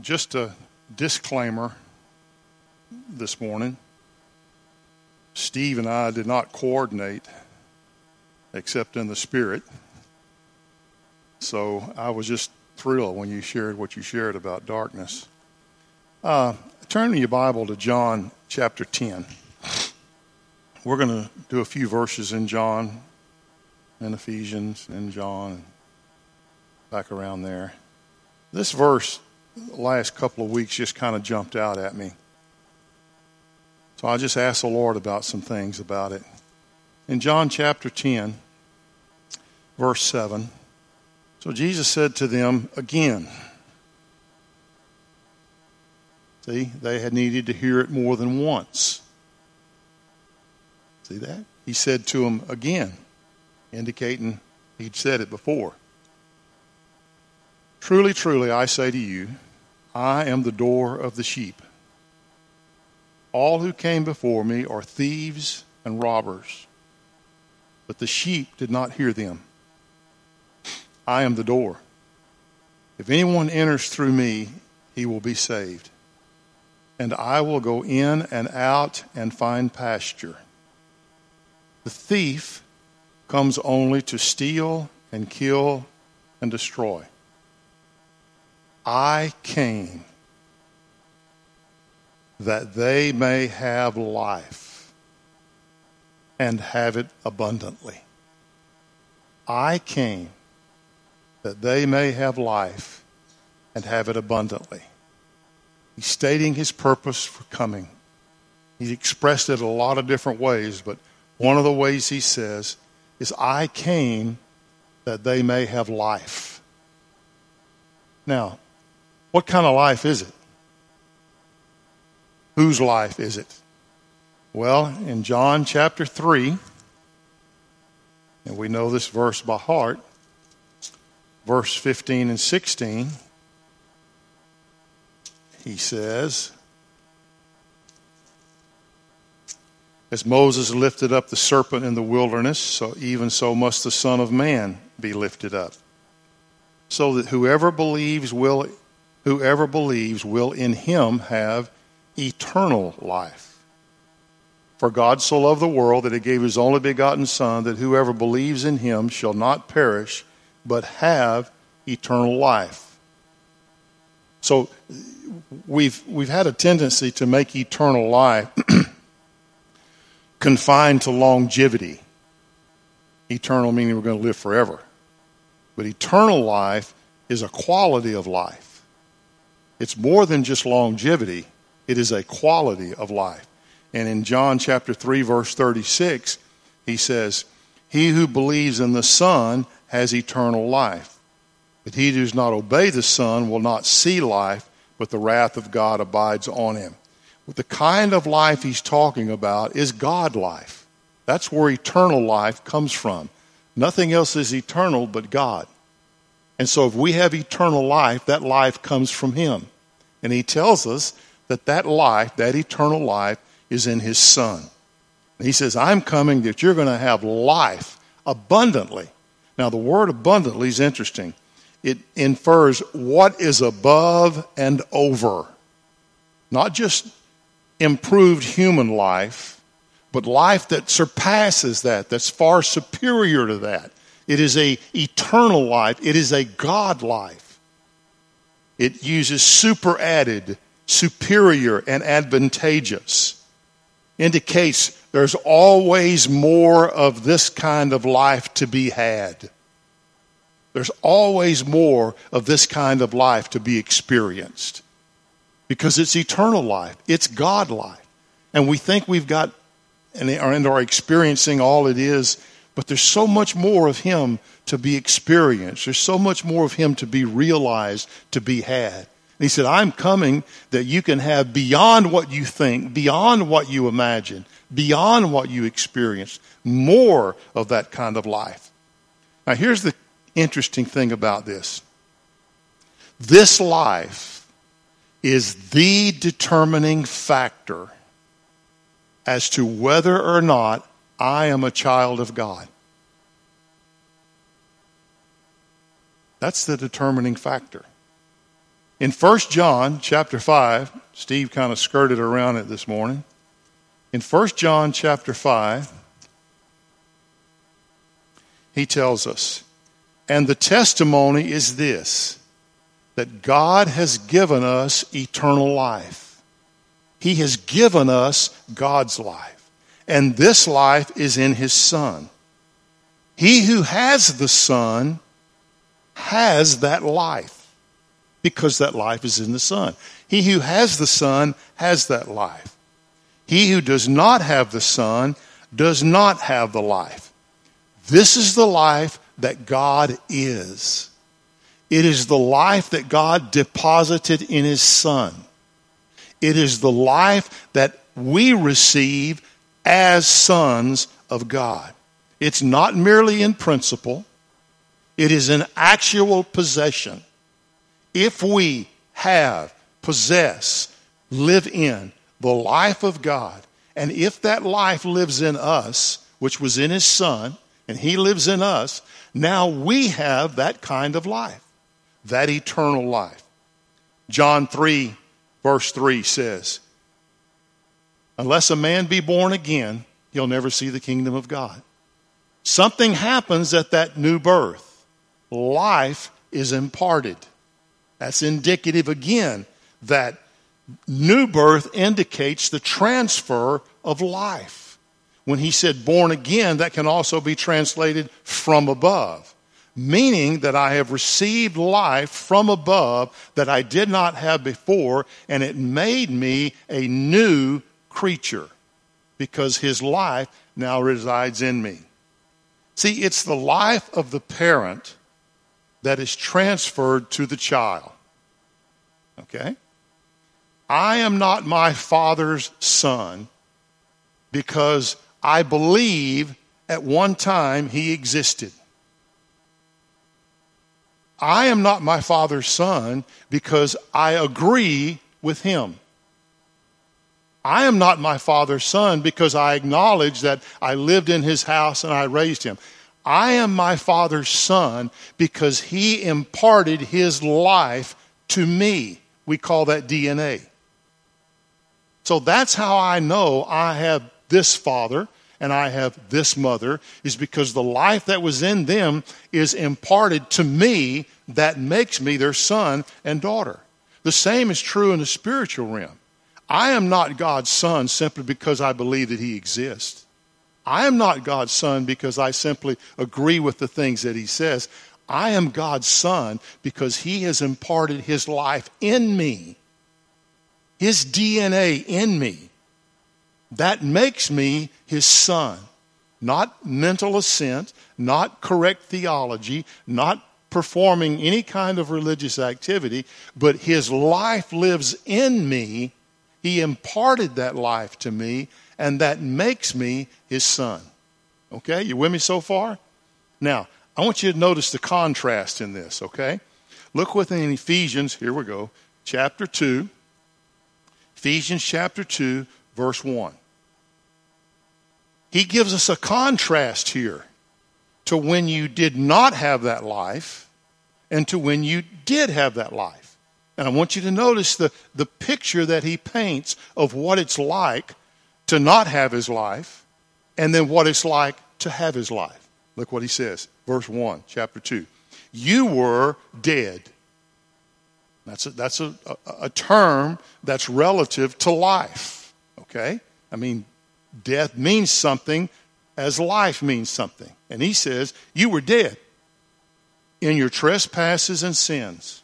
just a disclaimer this morning. Steve and I did not coordinate except in the spirit. So I was just thrilled when you shared what you shared about darkness. Uh, turn your Bible to John chapter 10. We're going to do a few verses in John and Ephesians and John, back around there. This verse, last couple of weeks, just kind of jumped out at me. So I just asked the Lord about some things about it. In John chapter 10, verse 7, so Jesus said to them again, See, they had needed to hear it more than once. See that? He said to them again, indicating he'd said it before. Truly, truly, I say to you, I am the door of the sheep. All who came before me are thieves and robbers, but the sheep did not hear them. I am the door. If anyone enters through me, he will be saved. And I will go in and out and find pasture. The thief comes only to steal and kill and destroy. I came that they may have life and have it abundantly. I came that they may have life and have it abundantly. He's stating his purpose for coming. He expressed it a lot of different ways, but one of the ways he says is, I came that they may have life. Now, what kind of life is it? Whose life is it? Well, in John chapter 3, and we know this verse by heart, verse 15 and 16, he says, As Moses lifted up the serpent in the wilderness, so even so must the Son of Man be lifted up, so that whoever believes will whoever believes will in him have eternal life. For God so loved the world that he gave his only begotten Son, that whoever believes in him shall not perish, but have eternal life. So we've, we've had a tendency to make eternal life confined to longevity. Eternal meaning we're going to live forever. But eternal life is a quality of life. It's more than just longevity, it is a quality of life. And in John chapter 3, verse 36, he says, He who believes in the Son has eternal life. But he who does not obey the Son will not see life, but the wrath of God abides on him. But The kind of life he's talking about is God life. That's where eternal life comes from. Nothing else is eternal but God. And so if we have eternal life, that life comes from him. And he tells us that that life, that eternal life, is in his Son. And he says, I'm coming that you're going to have life abundantly. Now, the word abundantly is interesting. It infers what is above and over, not just improved human life, but life that surpasses that, that's far superior to that. It is a eternal life. It is a God life. It uses super added, superior, and advantageous. Indicates there's always more of this kind of life to be had. There's always more of this kind of life to be experienced because it's eternal life, it's God life. And we think we've got and are experiencing all it is, but there's so much more of Him to be experienced. There's so much more of Him to be realized, to be had. And he said, I'm coming that you can have beyond what you think, beyond what you imagine, beyond what you experience, more of that kind of life. Now, here's the interesting thing about this this life is the determining factor as to whether or not I am a child of God. That's the determining factor. In 1 John chapter 5, Steve kind of skirted around it this morning. In 1 John chapter 5, he tells us, and the testimony is this that God has given us eternal life. He has given us God's life. And this life is in His Son. He who has the Son has that life because that life is in the Son. He who has the Son has that life. He who does not have the Son does not have the life. This is the life that God is. It is the life that God deposited in His Son. It is the life that we receive as sons of God. It's not merely in principle, it is an actual possession. If we have, possess, live in the life of God, and if that life lives in us, which was in His Son, and He lives in us, now we have that kind of life, that eternal life. John 3, verse 3 says, Unless a man be born again, he'll never see the kingdom of God. Something happens at that new birth. Life is imparted. That's indicative again that new birth indicates the transfer of life. When he said born again, that can also be translated from above, meaning that I have received life from above that I did not have before, and it made me a new creature because his life now resides in me. See, it's the life of the parent that is transferred to the child. Okay? I am not my father's son because I believe at one time he existed. I am not my father's son because I agree with him. I am not my father's son because I acknowledge that I lived in his house and I raised him. I am my father's son because he imparted his life to me. We call that DNA. So that's how I know I have this father and I have this mother, is because the life that was in them is imparted to me that makes me their son and daughter. The same is true in the spiritual realm. I am not God's son simply because I believe that he exists. I am not God's son because I simply agree with the things that he says. I am God's son because he has imparted his life in me, his DNA in me. That makes me his son. Not mental assent, not correct theology, not performing any kind of religious activity, but his life lives in me he imparted that life to me, and that makes me his son. Okay, you with me so far? Now, I want you to notice the contrast in this, okay? Look within Ephesians, here we go, chapter 2, Ephesians chapter 2, verse 1. He gives us a contrast here to when you did not have that life and to when you did have that life. And I want you to notice the, the picture that he paints of what it's like to not have his life and then what it's like to have his life. Look what he says, verse 1, chapter 2. You were dead. That's a, that's a, a, a term that's relative to life, okay? I mean, death means something as life means something. And he says, You were dead in your trespasses and sins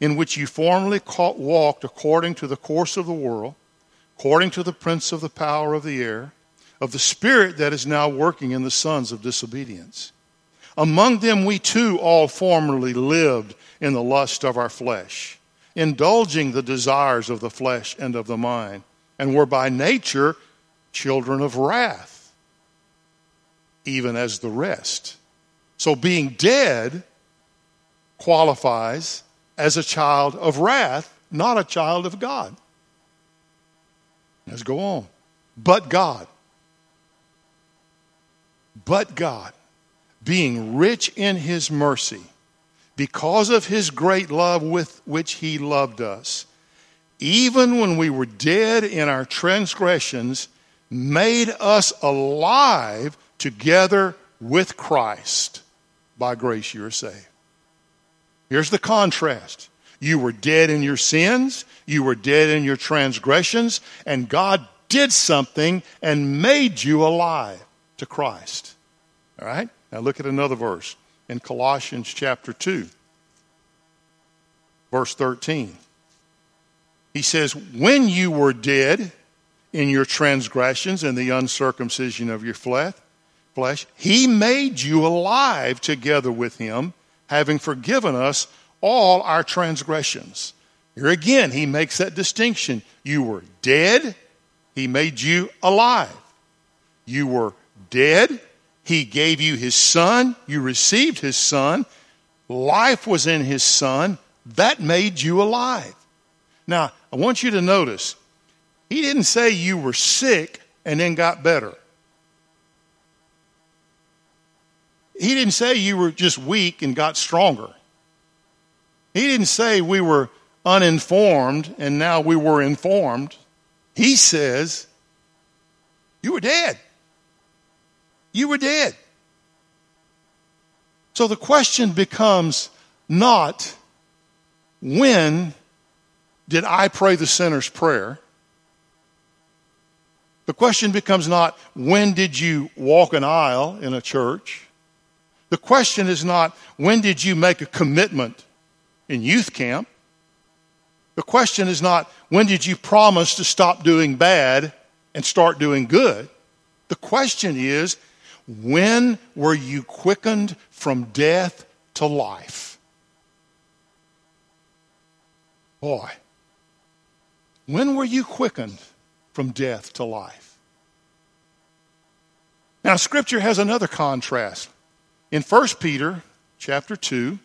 in which you formerly walked according to the course of the world, according to the prince of the power of the air, of the spirit that is now working in the sons of disobedience. Among them we too all formerly lived in the lust of our flesh, indulging the desires of the flesh and of the mind, and were by nature children of wrath, even as the rest. So being dead qualifies as a child of wrath, not a child of God. Let's go on. But God. But God, being rich in his mercy, because of his great love with which he loved us, even when we were dead in our transgressions, made us alive together with Christ. By grace you are saved. Here's the contrast. You were dead in your sins, you were dead in your transgressions, and God did something and made you alive to Christ. All right? Now look at another verse in Colossians chapter 2, verse 13. He says, When you were dead in your transgressions and the uncircumcision of your flesh, flesh, he made you alive together with him, having forgiven us all our transgressions. Here again, he makes that distinction. You were dead, he made you alive. You were dead, he gave you his son, you received his son, life was in his son, that made you alive. Now, I want you to notice, he didn't say you were sick and then got better. He didn't say you were just weak and got stronger. He didn't say we were uninformed and now we were informed. He says, You were dead. You were dead. So the question becomes not when did I pray the sinner's prayer? The question becomes not when did you walk an aisle in a church? The question is not when did you make a commitment in youth camp? The question is not when did you promise to stop doing bad and start doing good? The question is when were you quickened from death to life? Boy, when were you quickened from death to life? Now, Scripture has another contrast. In 1 Peter chapter 2,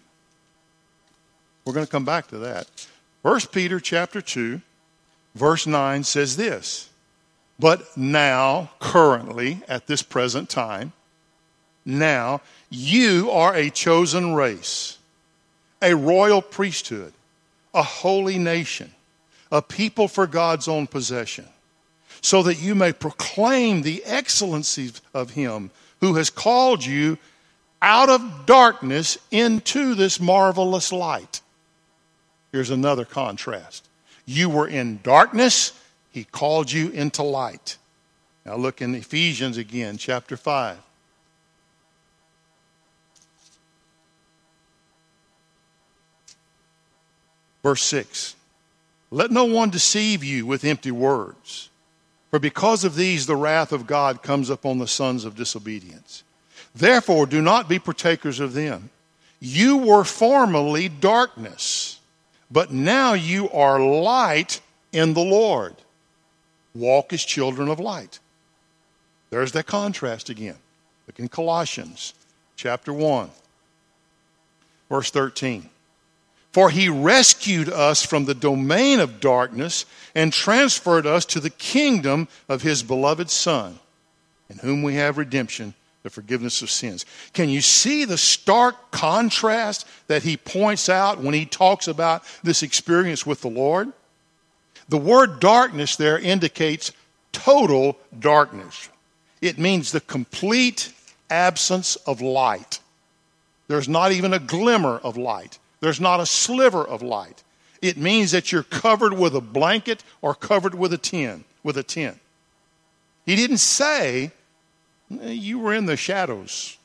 we're going to come back to that. 1 Peter chapter 2, verse 9 says this But now, currently, at this present time, now, you are a chosen race, a royal priesthood, a holy nation, a people for God's own possession, so that you may proclaim the excellencies of Him who has called you out of darkness into this marvelous light. Here's another contrast. You were in darkness, he called you into light. Now look in Ephesians again, chapter 5. Verse 6 Let no one deceive you with empty words, for because of these the wrath of God comes upon the sons of disobedience. Therefore, do not be partakers of them. You were formerly darkness, but now you are light in the Lord. Walk as children of light. There's that contrast again. Look in Colossians chapter 1, verse 13. For he rescued us from the domain of darkness and transferred us to the kingdom of his beloved Son, in whom we have redemption the forgiveness of sins. Can you see the stark contrast that he points out when he talks about this experience with the Lord? The word darkness there indicates total darkness. It means the complete absence of light. There's not even a glimmer of light. There's not a sliver of light. It means that you're covered with a blanket or covered with a tin, with a tent. He didn't say Eh, you were in the shadows.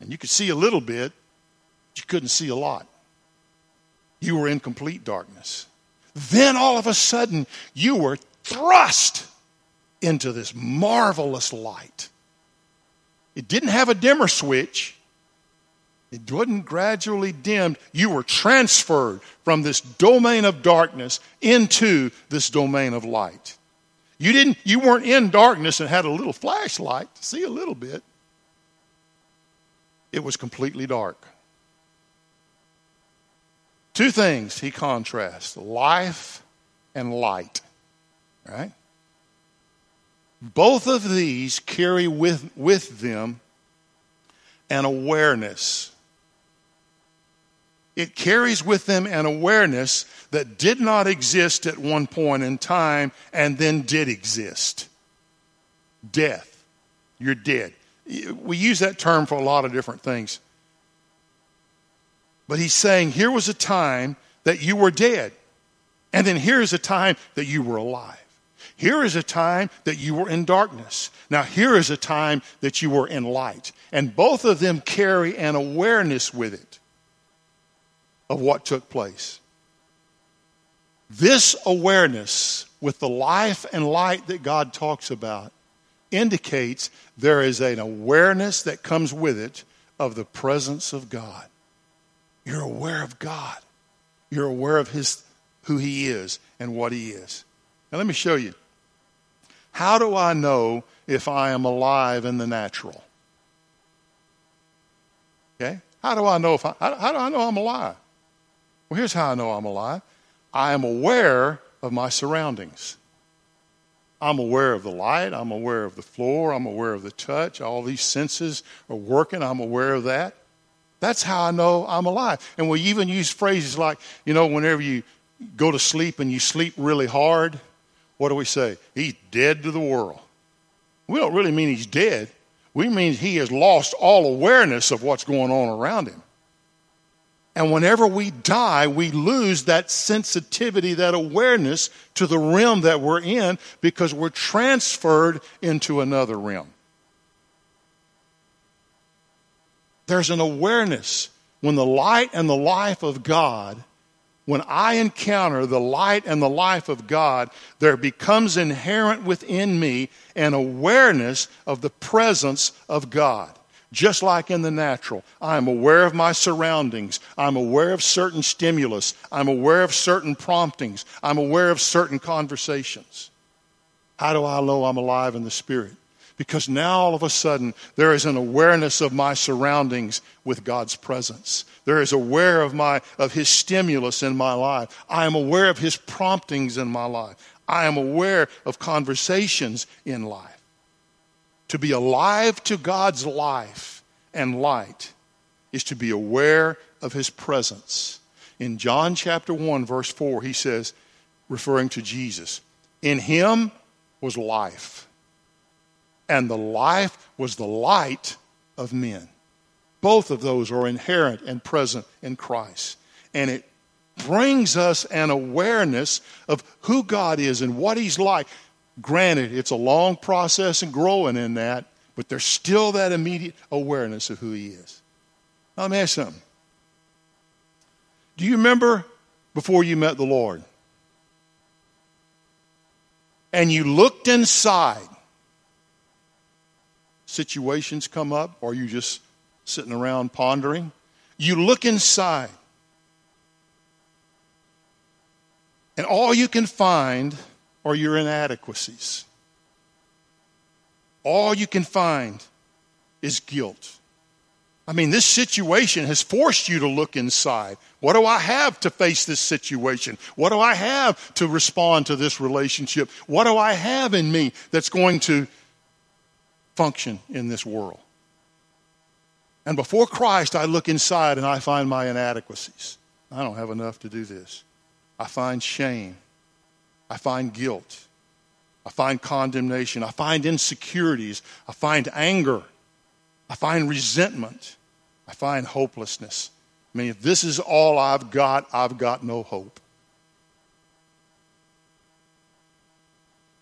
And you could see a little bit, but you couldn't see a lot. You were in complete darkness. Then all of a sudden, you were thrust into this marvelous light. It didn't have a dimmer switch. It wasn't gradually dimmed. You were transferred from this domain of darkness into this domain of light. You didn't you weren't in darkness and had a little flashlight to see a little bit. It was completely dark. Two things he contrasts life and light. Right? Both of these carry with, with them an awareness it carries with them an awareness that did not exist at one point in time and then did exist death. You're dead. We use that term for a lot of different things. But he's saying here was a time that you were dead, and then here is a time that you were alive. Here is a time that you were in darkness. Now, here is a time that you were in light. And both of them carry an awareness with it of what took place. This awareness with the life and light that God talks about indicates there is an awareness that comes with it of the presence of God. You're aware of God. You're aware of his who he is and what he is. Now let me show you. How do I know if I am alive in the natural? Okay? How do I know if I how, how do I know I'm alive? Well, here's how I know I'm alive. I am aware of my surroundings. I'm aware of the light. I'm aware of the floor. I'm aware of the touch. All these senses are working. I'm aware of that. That's how I know I'm alive. And we even use phrases like, you know, whenever you go to sleep and you sleep really hard, what do we say? He's dead to the world. We don't really mean he's dead. We mean he has lost all awareness of what's going on around him. And whenever we die, we lose that sensitivity, that awareness to the realm that we're in because we're transferred into another realm. There's an awareness when the light and the life of God, when I encounter the light and the life of God, there becomes inherent within me an awareness of the presence of God just like in the natural. I'm aware of my surroundings. I'm aware of certain stimulus. I'm aware of certain promptings. I'm aware of certain conversations. How do I know I'm alive in the Spirit? Because now all of a sudden there is an awareness of my surroundings with God's presence. There is aware of my of his stimulus in my life. I am aware of his promptings in my life. I am aware of conversations in life. To be alive to God's life and light is to be aware of his presence. In John chapter 1, verse 4, he says, referring to Jesus, In him was life, and the life was the light of men. Both of those are inherent and present in Christ. And it brings us an awareness of who God is and what He's like. Granted, it's a long process and growing in that, but there's still that immediate awareness of who He is. Now, let me ask you something. Do you remember before you met the Lord? And you looked inside. Situations come up, or you just sitting around pondering. You look inside. And all you can find are your inadequacies. All you can find is guilt. I mean, this situation has forced you to look inside. What do I have to face this situation? What do I have to respond to this relationship? What do I have in me that's going to function in this world? And before Christ, I look inside and I find my inadequacies. I don't have enough to do this. I find shame. I find guilt. I find condemnation. I find insecurities. I find anger. I find resentment. I find hopelessness. I mean, if this is all I've got, I've got no hope.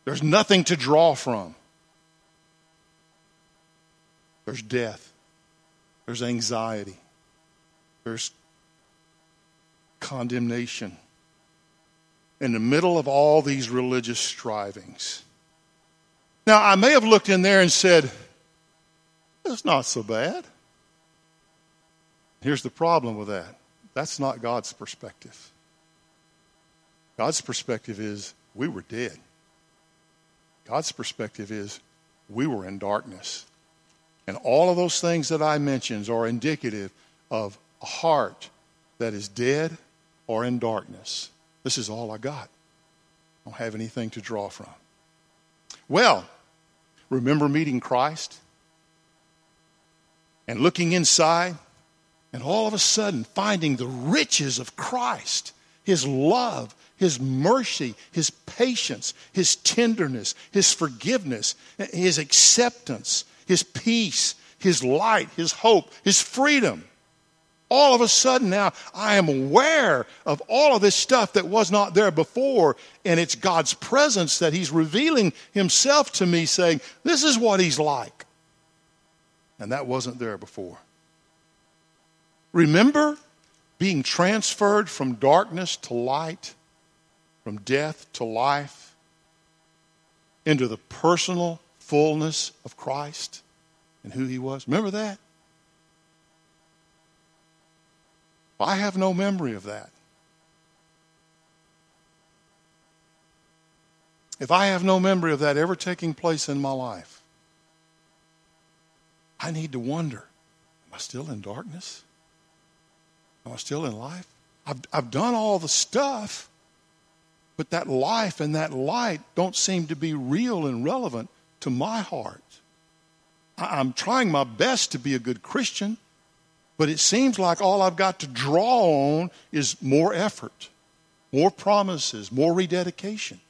There's nothing to draw from. There's death. There's anxiety. There's condemnation in the middle of all these religious strivings. Now, I may have looked in there and said, it's not so bad. Here's the problem with that that's not God's perspective. God's perspective is we were dead. God's perspective is we were in darkness. And all of those things that I mentioned are indicative of a heart that is dead or in darkness. This is all I got. I don't have anything to draw from. Well, remember meeting Christ and looking inside And all of a sudden, finding the riches of Christ, His love, His mercy, His patience, His tenderness, His forgiveness, His acceptance, His peace, His light, His hope, His freedom. All of a sudden now, I am aware of all of this stuff that was not there before, and it's God's presence that He's revealing Himself to me, saying, This is what He's like. And that wasn't there before. Remember being transferred from darkness to light, from death to life, into the personal fullness of Christ and who he was? Remember that? I have no memory of that. If I have no memory of that ever taking place in my life, I need to wonder am I still in darkness? Am I still in life? I've, I've done all the stuff, but that life and that light don't seem to be real and relevant to my heart. I, I'm trying my best to be a good Christian, but it seems like all I've got to draw on is more effort, more promises, more rededication.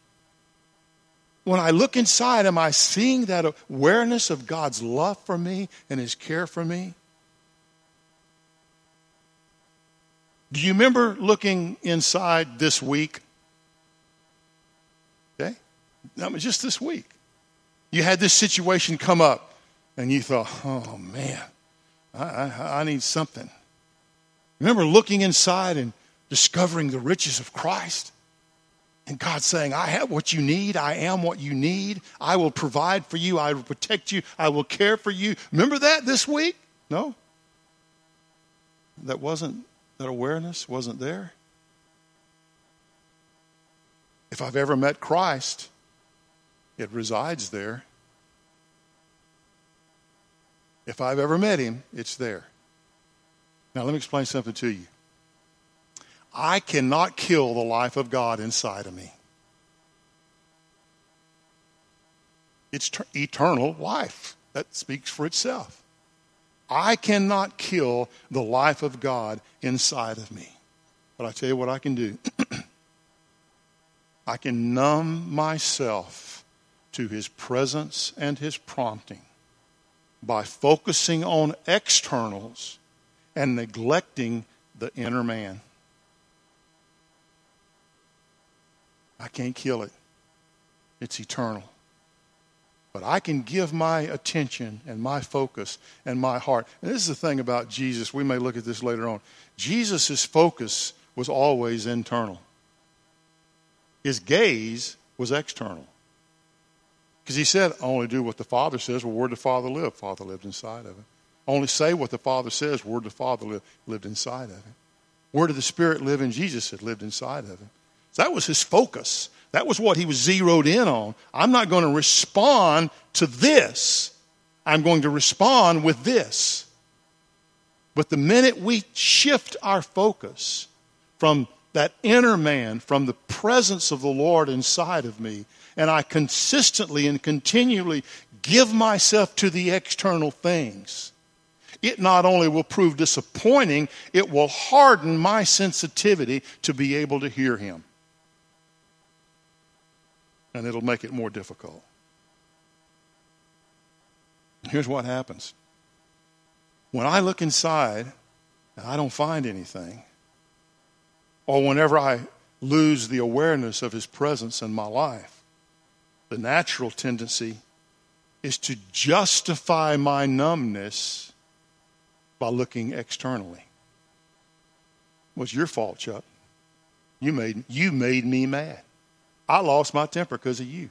When I look inside, am I seeing that awareness of God's love for me and His care for me? Do you remember looking inside this week? Okay? I mean, just this week. You had this situation come up, and you thought, oh man, I, I, I need something. Remember looking inside and discovering the riches of Christ? And God saying, I have what you need. I am what you need. I will provide for you. I will protect you. I will care for you. Remember that this week? No? That wasn't that awareness wasn't there. If I've ever met Christ, it resides there. If I've ever met him, it's there. Now, let me explain something to you. I cannot kill the life of God inside of me. It's ter- eternal life. That speaks for itself. I cannot kill the life of God inside of me. But I tell you what I can do I can numb myself to his presence and his prompting by focusing on externals and neglecting the inner man. I can't kill it, it's eternal. But I can give my attention and my focus and my heart. And this is the thing about Jesus. We may look at this later on. Jesus' focus was always internal, his gaze was external. Because he said, only do what the Father says. Well, where did the Father live? Father lived inside of him. Only say what the Father says. Where did the Father live? Lived inside of him. Where did the Spirit live in Jesus? It lived inside of him. So that was his focus. That was what he was zeroed in on. I'm not going to respond to this. I'm going to respond with this. But the minute we shift our focus from that inner man, from the presence of the Lord inside of me, and I consistently and continually give myself to the external things, it not only will prove disappointing, it will harden my sensitivity to be able to hear Him. And it'll make it more difficult. Here's what happens. When I look inside and I don't find anything, or whenever I lose the awareness of His presence in my life, the natural tendency is to justify my numbness by looking externally. What's your fault, Chuck? You made, you made me mad. I lost my temper because of you.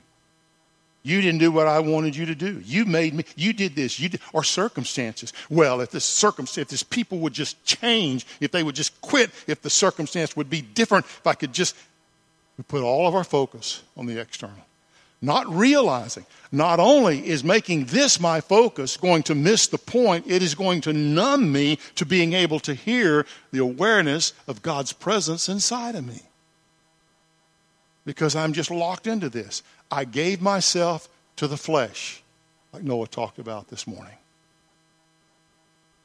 You didn't do what I wanted you to do. You made me, you did this, you did, or circumstances. Well, if this circumstance, if this people would just change, if they would just quit, if the circumstance would be different, if I could just, we put all of our focus on the external. Not realizing, not only is making this my focus going to miss the point, it is going to numb me to being able to hear the awareness of God's presence inside of me because I'm just locked into this. I gave myself to the flesh, like Noah talked about this morning.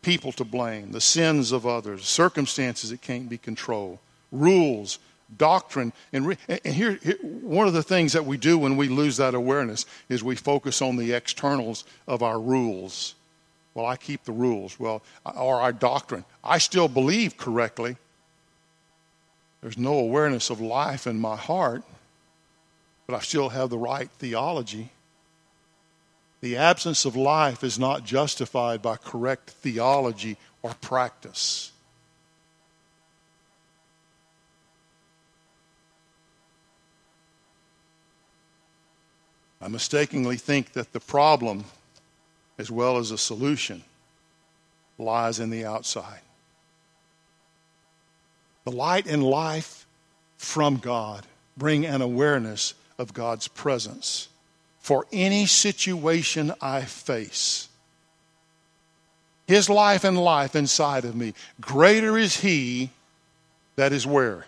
people to blame, the sins of others, circumstances that can't be controlled, rules, doctrine. And, re- and here, here, one of the things that we do when we lose that awareness is we focus on the externals of our rules. Well, I keep the rules. Well, or our doctrine. I still believe correctly. There's no awareness of life in my heart, but I still have the right theology. The absence of life is not justified by correct theology or practice. I mistakenly think that the problem, as well as the solution, lies in the outside. The light and life from God bring an awareness of God's presence for any situation I face. His life and life inside of me. Greater is He that is where?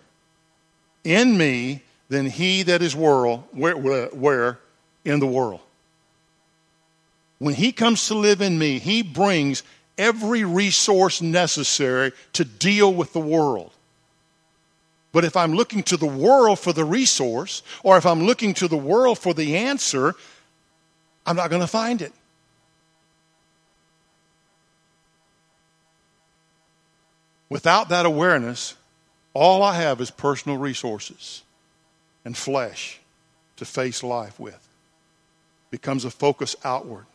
In me than He that is world, where, where in the world. When He comes to live in me, He brings every resource necessary to deal with the world. But if I'm looking to the world for the resource, or if I'm looking to the world for the answer, I'm not going to find it. Without that awareness, all I have is personal resources and flesh to face life with. Becomes a focus outward,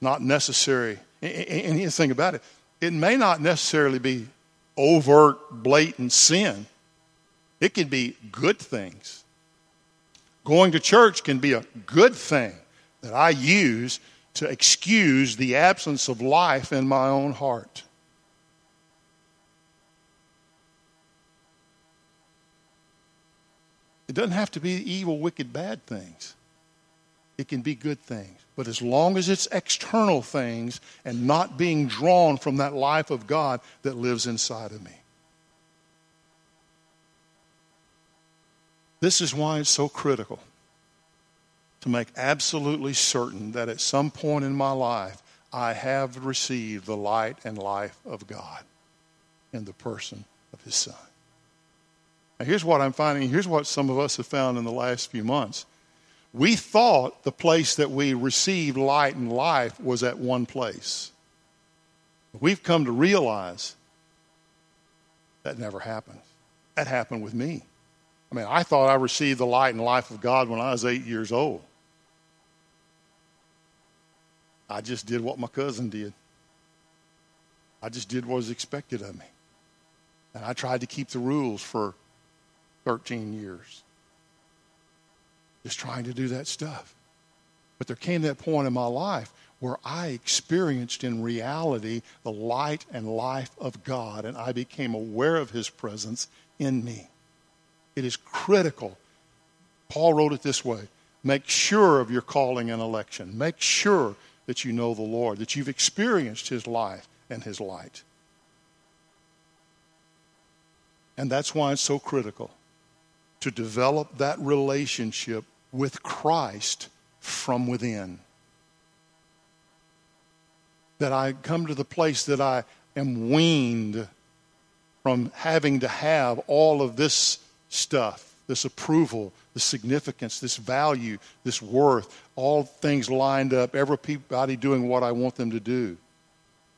not necessary. And here's the thing about it it may not necessarily be overt, blatant sin. It can be good things. Going to church can be a good thing that I use to excuse the absence of life in my own heart. It doesn't have to be evil, wicked, bad things. It can be good things. But as long as it's external things and not being drawn from that life of God that lives inside of me. This is why it's so critical to make absolutely certain that at some point in my life I have received the light and life of God in the person of His Son. Now, here's what I'm finding. Here's what some of us have found in the last few months. We thought the place that we received light and life was at one place. We've come to realize that never happened. That happened with me. I mean, I thought I received the light and life of God when I was eight years old. I just did what my cousin did. I just did what was expected of me. And I tried to keep the rules for 13 years. Just trying to do that stuff. But there came that point in my life where I experienced in reality the light and life of God, and I became aware of His presence in me. It is critical. Paul wrote it this way make sure of your calling and election. Make sure that you know the Lord, that you've experienced His life and His light. And that's why it's so critical to develop that relationship with Christ from within. That I come to the place that I am weaned from having to have all of this stuff, this approval, the significance, this value, this worth, all things lined up, everybody doing what I want them to do.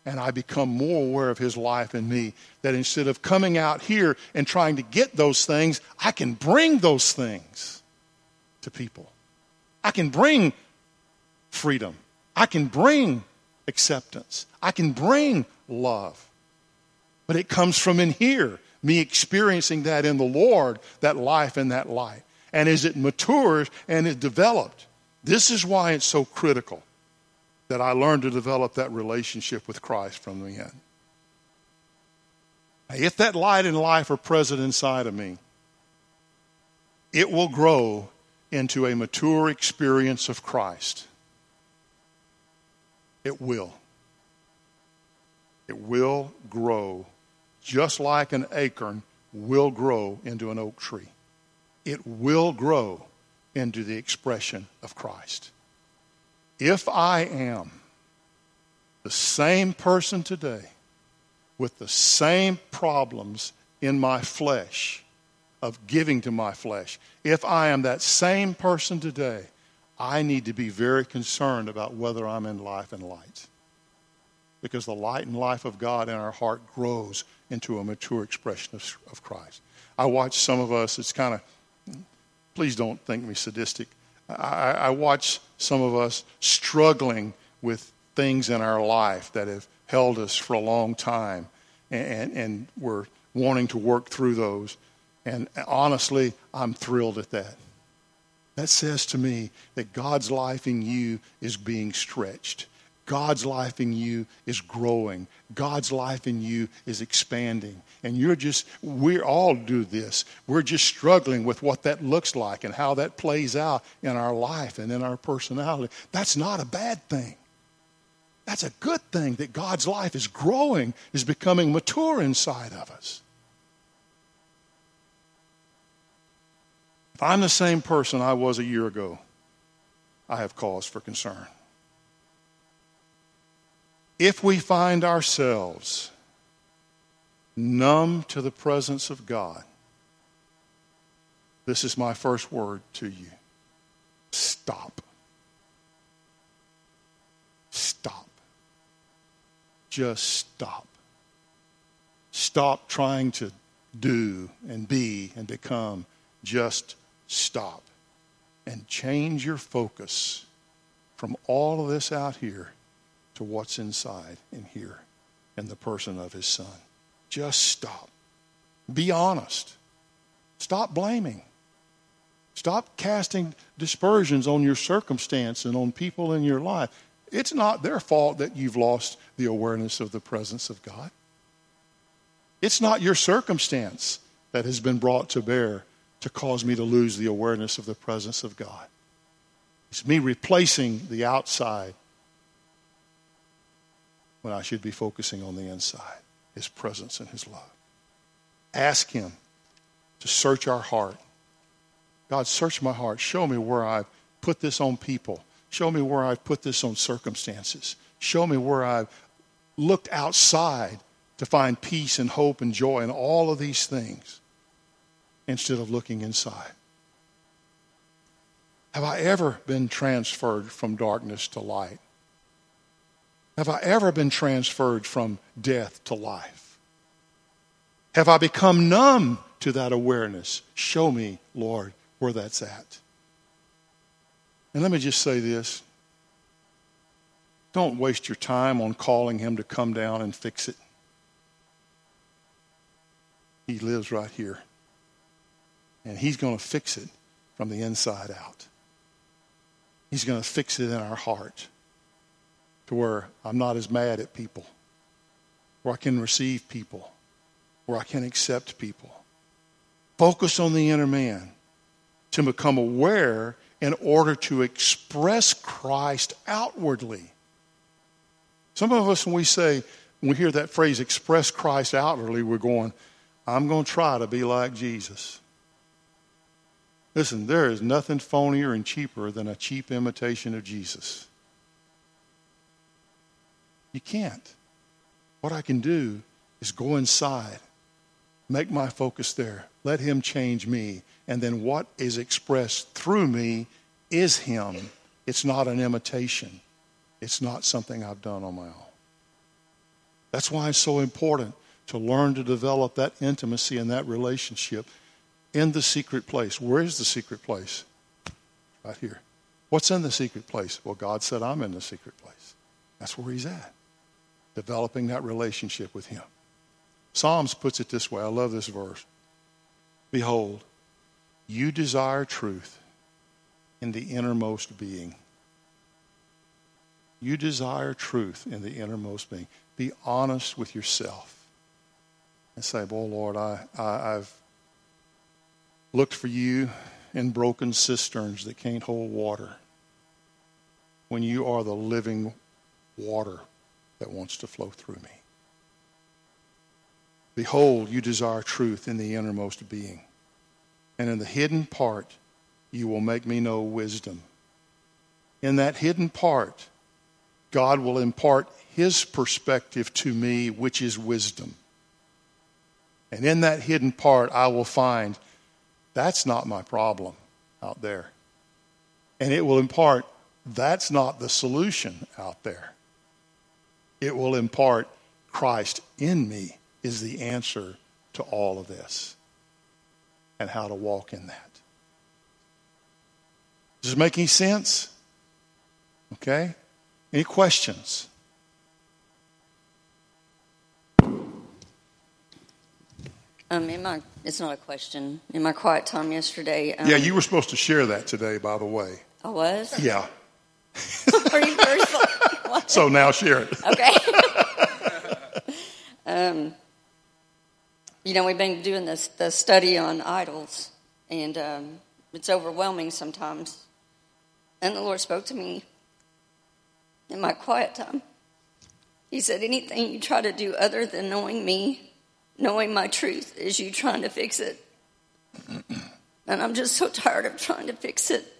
And I become more aware of his life in me. That instead of coming out here and trying to get those things, I can bring those things to people. I can bring freedom. I can bring acceptance. I can bring love. But it comes from in here me experiencing that in the Lord, that life and that light. And as it matures and it developed, this is why it's so critical that I learn to develop that relationship with Christ from the end. If that light and life are present inside of me, it will grow into a mature experience of Christ. It will. It will grow just like an acorn will grow into an oak tree. It will grow into the expression of Christ. If I am the same person today with the same problems in my flesh of giving to my flesh, if I am that same person today, I need to be very concerned about whether I'm in life and light. Because the light and life of God in our heart grows into a mature expression of, of Christ. I watch some of us, it's kind of, please don't think me sadistic. I, I watch some of us struggling with things in our life that have held us for a long time, and, and we're wanting to work through those. And honestly, I'm thrilled at that. That says to me that God's life in you is being stretched. God's life in you is growing. God's life in you is expanding. And you're just, we all do this. We're just struggling with what that looks like and how that plays out in our life and in our personality. That's not a bad thing. That's a good thing that God's life is growing, is becoming mature inside of us. If I'm the same person I was a year ago, I have cause for concern. If we find ourselves numb to the presence of God, this is my first word to you stop. Stop. Just stop. Stop trying to do and be and become. Just stop and change your focus from all of this out here to what's inside in here in the person of his son. Just stop. Be honest. Stop blaming. Stop casting dispersions on your circumstance and on people in your life. It's not their fault that you've lost the awareness of the presence of God. It's not your circumstance that has been brought to bear to cause me to lose the awareness of the presence of God. It's me replacing the outside when I should be focusing on the inside His presence and His love. Ask Him to search our heart. God, search my heart. Show me where I've put this on people. Show me where I've put this on circumstances. Show me where I've looked outside to find peace and hope and joy and all of these things instead of looking inside? Have I ever been transferred from darkness to light? Have I ever been transferred from death to life? Have I become numb to that awareness? Show me, Lord, where that's at. And let me just say this don't waste your time on calling him to come down and fix it. He lives right here and He's going to fix it from the inside out. He's going to fix it in our heart to where I'm not as mad at people, where I can receive people, where I can accept people. Focus on the inner man to become aware in order to express Christ outwardly. Some of us, when we say, when we hear that phrase, express Christ outwardly, we're going, I'm going to try to be like Jesus. Listen, there is nothing phonier and cheaper than a cheap imitation of Jesus. You can't. What I can do is go inside, make my focus there, let Him change me, and then what is expressed through me is Him. It's not an imitation, it's not something I've done on my own. That's why it's so important to learn to develop that intimacy and that relationship in the secret place. Where is the secret place? Right here. What's in the secret place? Well, God said, I'm in the secret place. That's where He's at. Developing that relationship with Him. Psalms puts it this way. I love this verse. Behold, you desire truth in the innermost being. You desire truth in the innermost being. Be honest with yourself and say, Well, Lord, I, I, I've looked for you in broken cisterns that can't hold water when you are the living water that wants to flow through me. Behold, you desire truth in the innermost being, and in the hidden part you will make me know wisdom. In that hidden part, God will impart his perspective to me, which is wisdom. And in that hidden part, I will find that's not my problem out there. And it will impart that's not the solution out there. It will impart Christ in me is the answer to all of this and how to walk in that. Does this make any sense? Okay? Any questions? Um, in my, it's not a question. In my quiet time yesterday, um, Yeah, you were supposed to share that today, by the way. I was. Yeah. First? What? So now share it. Okay. um, you know, we've been doing this the study on idols, and um, it's overwhelming sometimes. And the Lord spoke to me in my quiet time. He said, "Anything you try to do other than knowing me, knowing my truth, is you trying to fix it." and I'm just so tired of trying to fix it.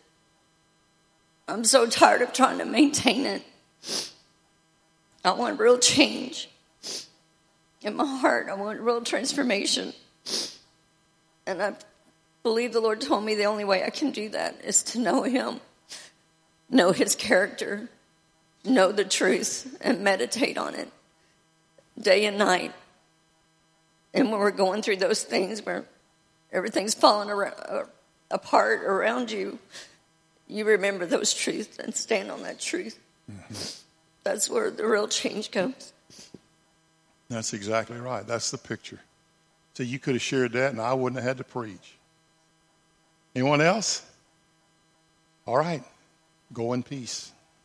I'm so tired of trying to maintain it. I want real change in my heart. I want real transformation. And I believe the Lord told me the only way I can do that is to know Him, know His character, know the truth, and meditate on it day and night. And when we're going through those things where everything's falling around, uh, apart around you, you remember those truths and stand on that truth. Mm-hmm. That's where the real change comes. That's exactly right. That's the picture. So you could have shared that and I wouldn't have had to preach. Anyone else? All right. Go in peace.